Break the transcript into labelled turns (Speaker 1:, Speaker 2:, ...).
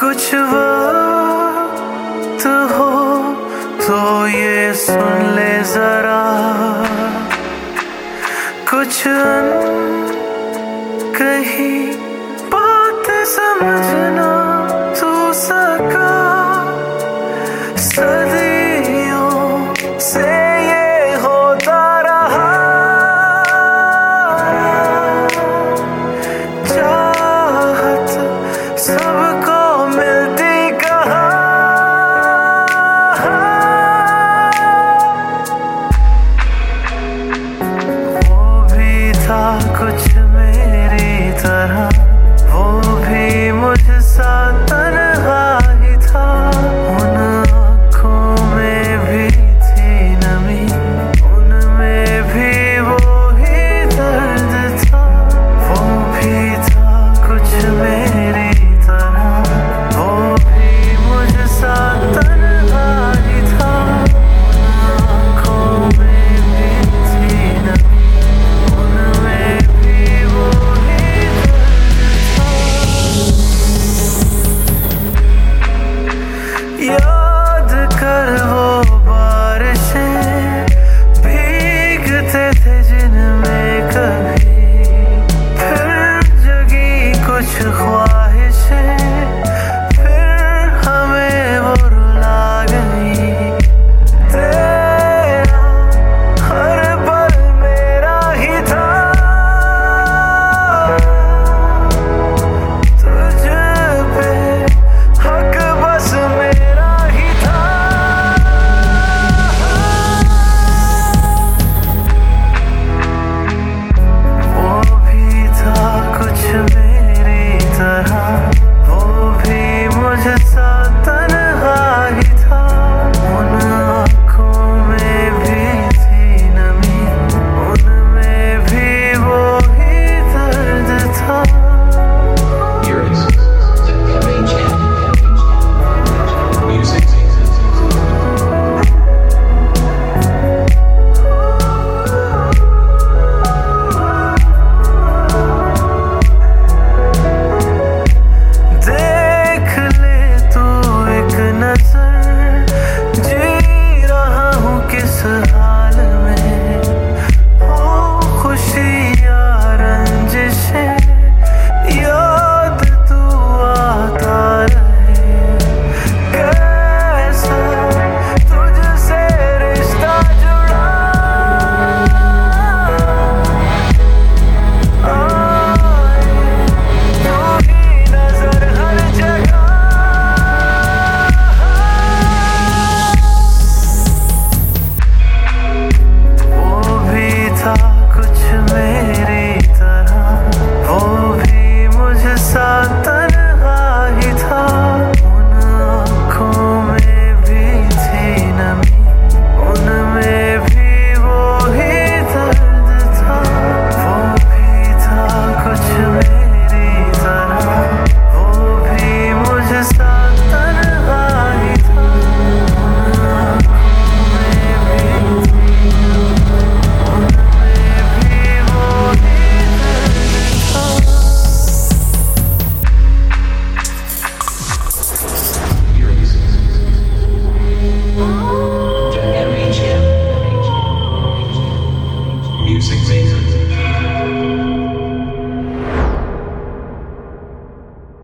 Speaker 1: कुछ वक्त तो ये सुन ले जरा। कुछ 时候。